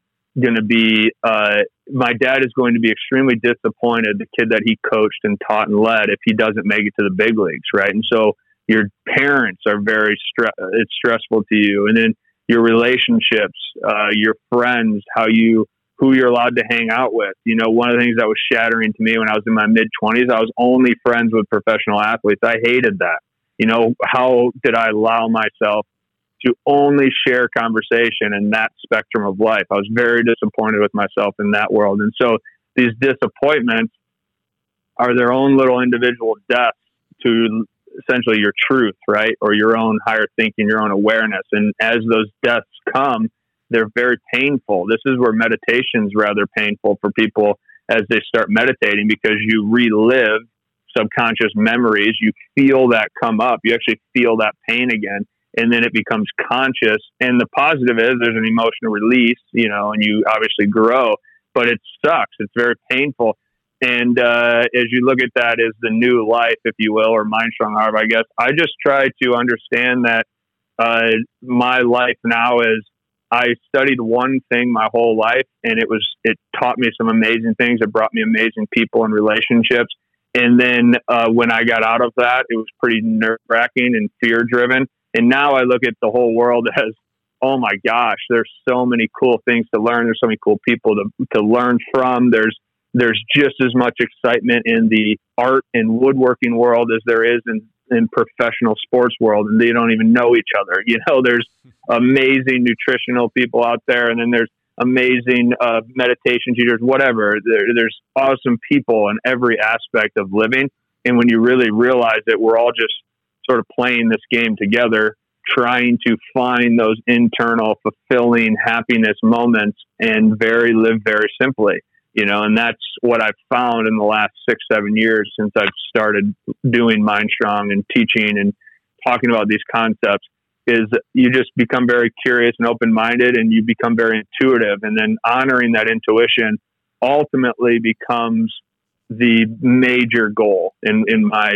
going to be? Uh, my dad is going to be extremely disappointed. The kid that he coached and taught and led, if he doesn't make it to the big leagues, right? And so your parents are very stre- it's stressful to you, and then your relationships, uh, your friends, how you who you're allowed to hang out with. You know, one of the things that was shattering to me when I was in my mid 20s, I was only friends with professional athletes. I hated that. You know, how did I allow myself to only share conversation in that spectrum of life? I was very disappointed with myself in that world. And so these disappointments are their own little individual deaths to essentially your truth, right? Or your own higher thinking, your own awareness. And as those deaths come, they're very painful. This is where meditation's rather painful for people as they start meditating because you relive subconscious memories. You feel that come up. You actually feel that pain again. And then it becomes conscious. And the positive is there's an emotional release, you know, and you obviously grow, but it sucks. It's very painful. And uh, as you look at that as the new life, if you will, or mind strong I guess, I just try to understand that uh, my life now is I studied one thing my whole life, and it was it taught me some amazing things. It brought me amazing people and relationships. And then uh, when I got out of that, it was pretty nerve wracking and fear driven. And now I look at the whole world as, oh my gosh, there's so many cool things to learn. There's so many cool people to to learn from. There's there's just as much excitement in the art and woodworking world as there is in in professional sports world and they don't even know each other. You know, there's amazing nutritional people out there and then there's amazing uh, meditation teachers, whatever. There, there's awesome people in every aspect of living. And when you really realize that we're all just sort of playing this game together, trying to find those internal fulfilling happiness moments and very live very simply you know, and that's what I've found in the last six, seven years since I've started doing Mind Strong and teaching and talking about these concepts is you just become very curious and open minded and you become very intuitive. And then honoring that intuition ultimately becomes the major goal in, in my,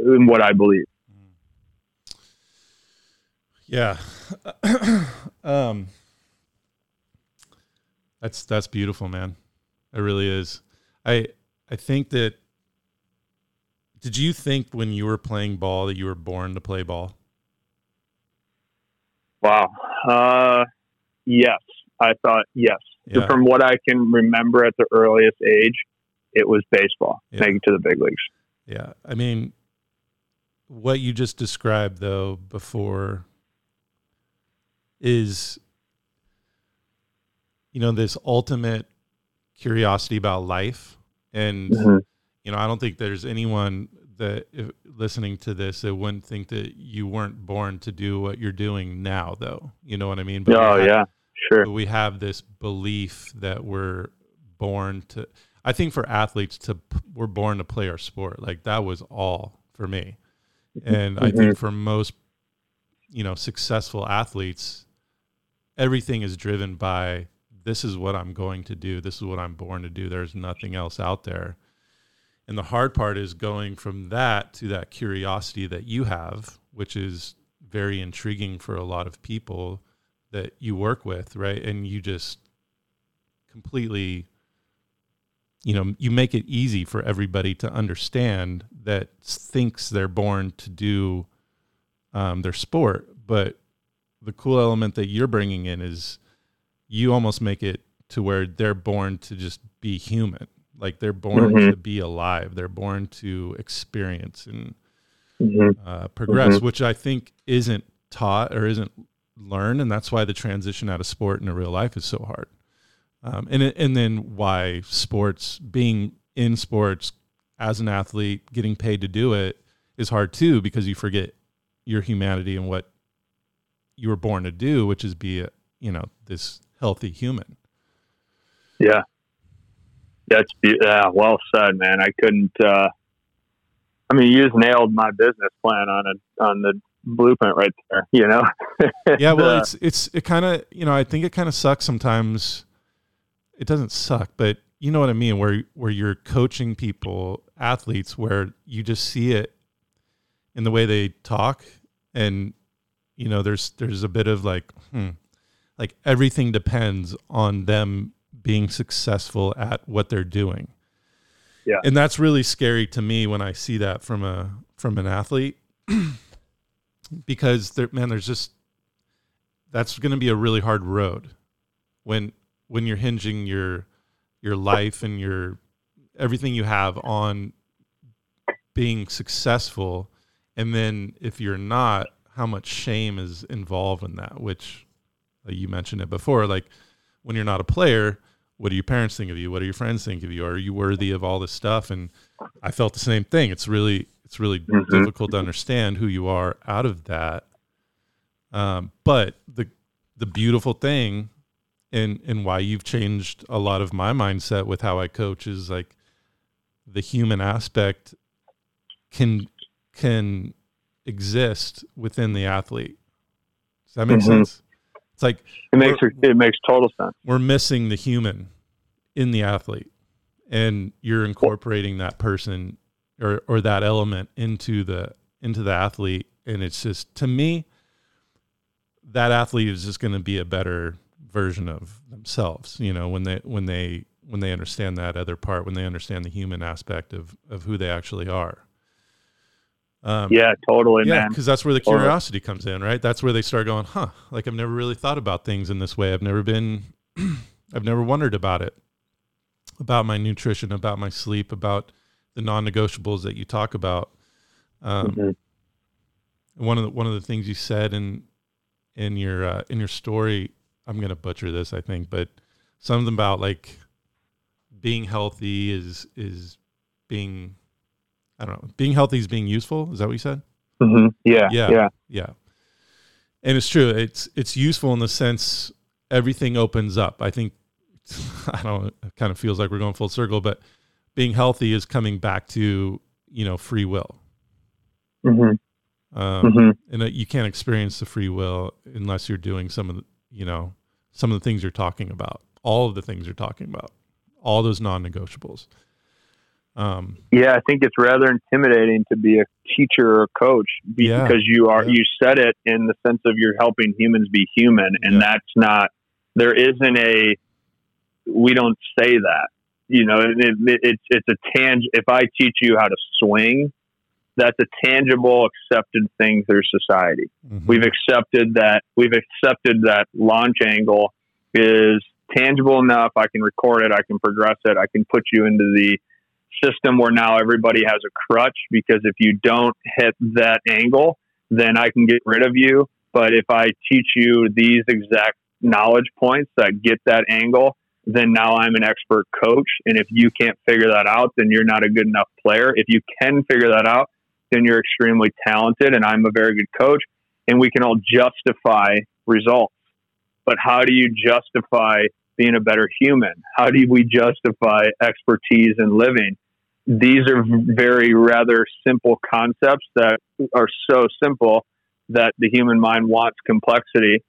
in what I believe. Yeah. um, that's, that's beautiful, man. It really is. I I think that did you think when you were playing ball that you were born to play ball? Wow. Uh, yes. I thought yes. Yeah. From what I can remember at the earliest age, it was baseball, yeah. making to the big leagues. Yeah. I mean, what you just described though before is you know this ultimate curiosity about life and mm-hmm. you know i don't think there's anyone that if, listening to this that wouldn't think that you weren't born to do what you're doing now though you know what i mean but oh have, yeah sure we have this belief that we're born to i think for athletes to we're born to play our sport like that was all for me mm-hmm. and mm-hmm. i think for most you know successful athletes everything is driven by this is what I'm going to do. This is what I'm born to do. There's nothing else out there. And the hard part is going from that to that curiosity that you have, which is very intriguing for a lot of people that you work with, right? And you just completely you know, you make it easy for everybody to understand that thinks they're born to do um, their sport, but the cool element that you're bringing in is you almost make it to where they're born to just be human. Like they're born mm-hmm. to be alive. They're born to experience and mm-hmm. uh, progress, mm-hmm. which I think isn't taught or isn't learned, and that's why the transition out of sport into real life is so hard. Um, and and then why sports, being in sports as an athlete, getting paid to do it is hard too, because you forget your humanity and what you were born to do, which is be a, you know this healthy human. Yeah. That's yeah, well said, man. I couldn't uh, I mean, you just nailed my business plan on a on the blueprint right there. You know. yeah, well, it's it's it kind of you know I think it kind of sucks sometimes. It doesn't suck, but you know what I mean. Where where you're coaching people, athletes, where you just see it in the way they talk, and you know there's there's a bit of like, hmm, like everything depends on them being successful at what they're doing. Yeah. And that's really scary to me when I see that from a from an athlete because there man there's just that's going to be a really hard road when when you're hinging your your life and your everything you have on being successful and then if you're not how much shame is involved in that which you mentioned it before like when you're not a player what do your parents think of you? What do your friends think of you? Are you worthy of all this stuff? And i felt the same thing. It's really it's really mm-hmm. difficult to understand who you are out of that. Um, but the the beautiful thing and and why you've changed a lot of my mindset with how i coach is like the human aspect can can exist within the athlete. Does that make mm-hmm. sense it's like it makes it makes total sense. We're missing the human in the athlete, and you're incorporating that person or or that element into the into the athlete, and it's just to me that athlete is just going to be a better version of themselves. You know, when they when they when they understand that other part, when they understand the human aspect of of who they actually are. Um, yeah, totally, yeah, man. Because that's where the curiosity comes in, right? That's where they start going, huh? Like I've never really thought about things in this way. I've never been, I've never wondered about it, about my nutrition, about my sleep, about the non-negotiables that you talk about. Um, mm-hmm. One of the one of the things you said in in your uh, in your story, I'm gonna butcher this, I think, but something about like being healthy is is being I don't know. Being healthy is being useful. Is that what you said? Mm-hmm. Yeah, yeah, yeah, yeah. And it's true. It's it's useful in the sense everything opens up. I think I don't. Know, it kind of feels like we're going full circle, but being healthy is coming back to you know free will. Mm-hmm. Um, mm-hmm. And you can't experience the free will unless you're doing some of the you know some of the things you're talking about. All of the things you're talking about. All those non-negotiables. Um, yeah, I think it's rather intimidating to be a teacher or a coach yeah, because you are yeah. you said it in the sense of you're helping humans be human, and yeah. that's not there isn't a we don't say that. You know, it, it, it's it's a tang. If I teach you how to swing, that's a tangible, accepted thing through society. Mm-hmm. We've accepted that. We've accepted that launch angle is tangible enough. I can record it. I can progress it. I can put you into the system where now everybody has a crutch because if you don't hit that angle, then I can get rid of you. But if I teach you these exact knowledge points that get that angle, then now I'm an expert coach. And if you can't figure that out, then you're not a good enough player. If you can figure that out, then you're extremely talented and I'm a very good coach. And we can all justify results. But how do you justify being a better human? How do we justify expertise in living? these are very rather simple concepts that are so simple that the human mind wants complexity.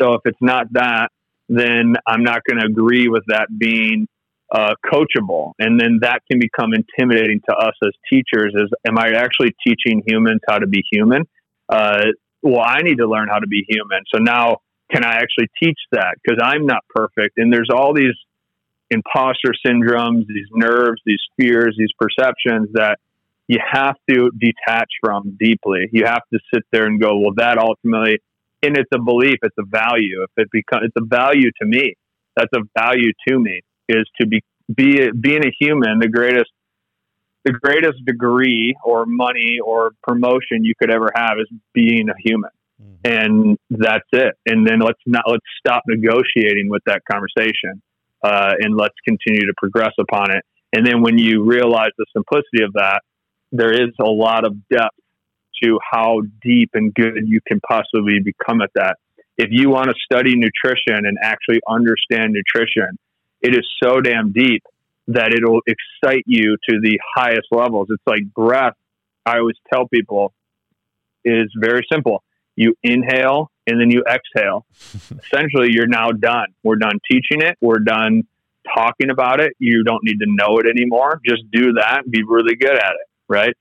So if it's not that, then I'm not going to agree with that being uh, coachable. And then that can become intimidating to us as teachers is, am I actually teaching humans how to be human? Uh, well, I need to learn how to be human. So now can I actually teach that? Because I'm not perfect. And there's all these imposter syndromes, these nerves, these fears, these perceptions that you have to detach from deeply. You have to sit there and go, well, that ultimately, and it's a belief, it's a value. If it becomes, it's a value to me. That's a value to me is to be, be being a human. The greatest, the greatest degree or money or promotion you could ever have is being a human. Mm-hmm. And that's it. And then let's not, let's stop negotiating with that conversation uh, and let's continue to progress upon it. And then when you realize the simplicity of that, there is a lot of depth to how deep and good you can possibly become at that. If you want to study nutrition and actually understand nutrition, it is so damn deep that it'll excite you to the highest levels. It's like breath I always tell people is very simple. You inhale and then you exhale. Essentially, you're now done. We're done teaching it. We're done talking about it. You don't need to know it anymore. Just do that and be really good at it, right?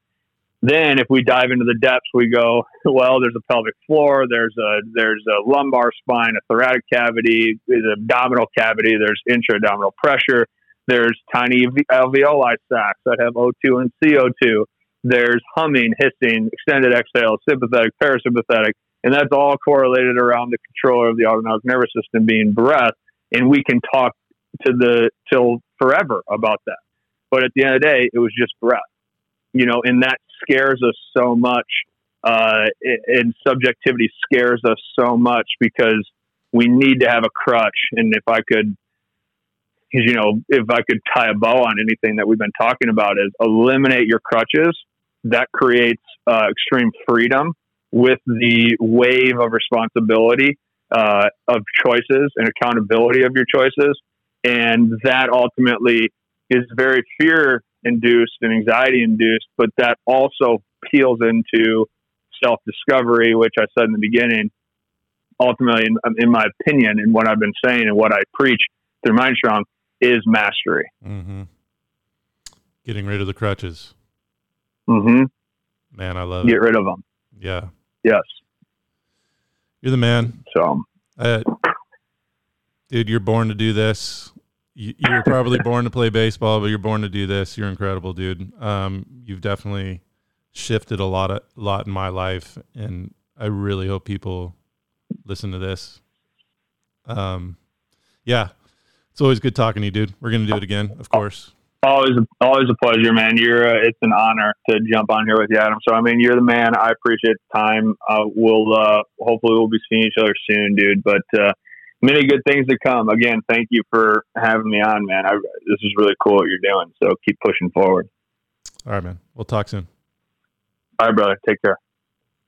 Then, if we dive into the depths, we go, well, there's a pelvic floor, there's a there's a lumbar spine, a thoracic cavity, there's abdominal cavity, there's intra-abdominal pressure, there's tiny alveoli sacs that have O2 and CO2. There's humming, hissing, extended exhale, sympathetic, parasympathetic, and that's all correlated around the controller of the autonomic nervous system being breath. And we can talk to the till forever about that. But at the end of the day, it was just breath, you know, and that scares us so much. Uh, and subjectivity scares us so much because we need to have a crutch. And if I could, you know, if I could tie a bow on anything that we've been talking about, is eliminate your crutches. That creates uh, extreme freedom with the wave of responsibility uh, of choices and accountability of your choices and that ultimately is very fear induced and anxiety induced, but that also peels into self discovery, which I said in the beginning. Ultimately, in, in, my opinion, and what I've been saying and what I preach through Mindstrong is mastery. Mm-hmm. Getting rid of the crutches. Mm-hmm. Man, I love Get it. rid of them. Yeah. Yes. You're the man. So, uh, dude, you're born to do this you, you were probably born to play baseball, but you're born to do this. You're incredible, dude. Um, you've definitely shifted a lot of a lot in my life, and I really hope people listen to this. Um, yeah, it's always good talking to you, dude. We're gonna do it again, of course. Always, always a pleasure, man. You're, uh, it's an honor to jump on here with you, Adam. So, I mean, you're the man. I appreciate the time. Uh, we'll, uh, hopefully, we'll be seeing each other soon, dude. But uh, many good things to come. Again, thank you for having me on, man. I, this is really cool what you're doing. So keep pushing forward. All right, man. We'll talk soon. All right, brother. Take care.